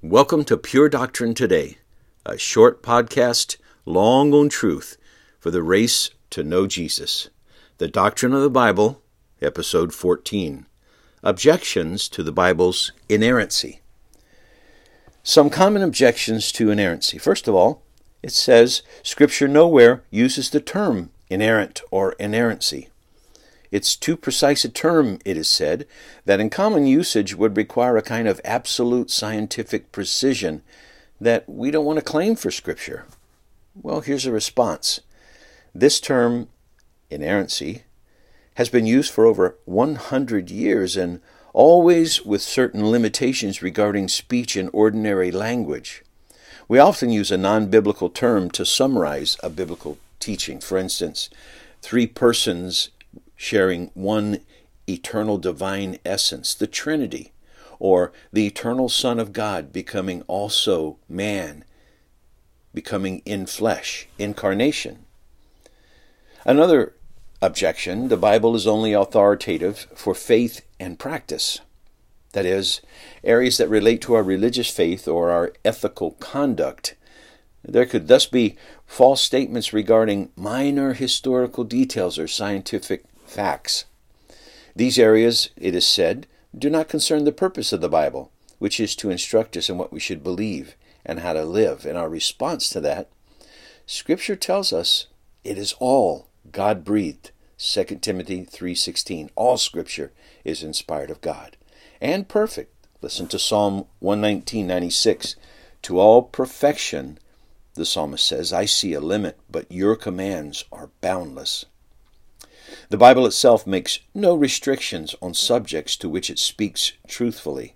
Welcome to Pure Doctrine Today, a short podcast, long on truth for the race to know Jesus. The Doctrine of the Bible, Episode 14 Objections to the Bible's Inerrancy. Some common objections to inerrancy. First of all, it says Scripture nowhere uses the term inerrant or inerrancy. It's too precise a term, it is said, that in common usage would require a kind of absolute scientific precision that we don't want to claim for Scripture. Well, here's a response. This term, inerrancy, has been used for over 100 years and always with certain limitations regarding speech in ordinary language. We often use a non biblical term to summarize a biblical teaching. For instance, three persons sharing one eternal divine essence, the Trinity, or the eternal Son of God becoming also man, becoming in flesh, incarnation. Another objection the Bible is only authoritative for faith and practice. That is, areas that relate to our religious faith or our ethical conduct. There could thus be false statements regarding minor historical details or scientific facts. These areas, it is said, do not concern the purpose of the Bible, which is to instruct us in what we should believe and how to live. In our response to that, Scripture tells us it is all God breathed. 2 Timothy 3:16. All scripture is inspired of God and perfect. Listen to Psalm 119:96. To all perfection, the psalmist says, I see a limit, but your commands are boundless. The Bible itself makes no restrictions on subjects to which it speaks truthfully.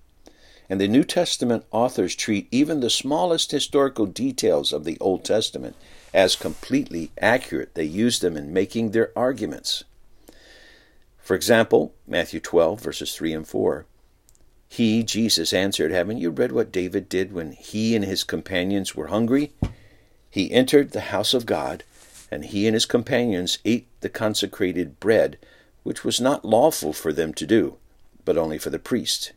And the New Testament authors treat even the smallest historical details of the Old Testament as completely accurate. They use them in making their arguments. For example, Matthew 12, verses 3 and 4. He, Jesus, answered, Haven't you read what David did when he and his companions were hungry? He entered the house of God and he and his companions ate the consecrated bread, which was not lawful for them to do, but only for the priest.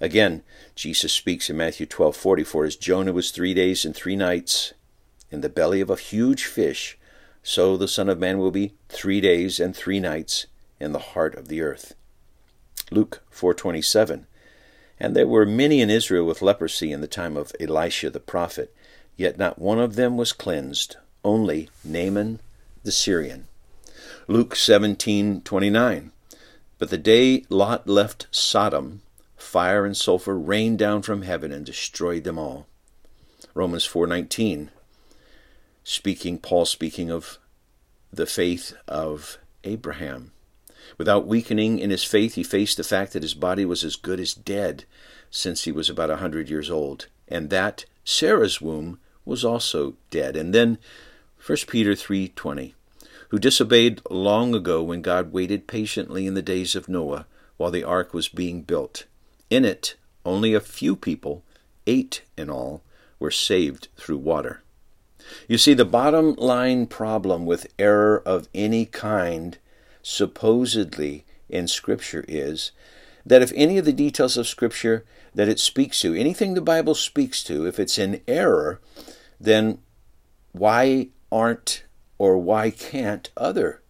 Again, Jesus speaks in Matthew 12:44 as Jonah was 3 days and 3 nights in the belly of a huge fish, so the son of man will be 3 days and 3 nights in the heart of the earth. Luke 4:27 And there were many in Israel with leprosy in the time of Elisha the prophet, yet not one of them was cleansed, only Naaman the Syrian. Luke 17:29 But the day Lot left Sodom, fire and sulfur rained down from heaven and destroyed them all. Romans 4:19 Speaking Paul speaking of the faith of Abraham. Without weakening in his faith, he faced the fact that his body was as good as dead since he was about a hundred years old, and that Sarah's womb was also dead. And then 1 Peter 3:20 Who disobeyed long ago when God waited patiently in the days of Noah while the ark was being built. In it, only a few people, eight in all, were saved through water. You see, the bottom line problem with error of any kind, supposedly in Scripture, is that if any of the details of Scripture that it speaks to, anything the Bible speaks to, if it's in error, then why aren't or why can't other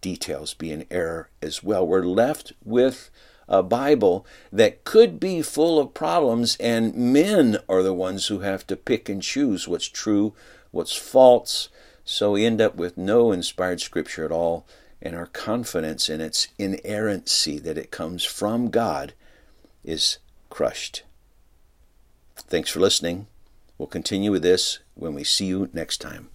details be in error as well? We're left with a Bible that could be full of problems, and men are the ones who have to pick and choose what's true, what's false. So we end up with no inspired scripture at all, and our confidence in its inerrancy that it comes from God is crushed. Thanks for listening. We'll continue with this when we see you next time.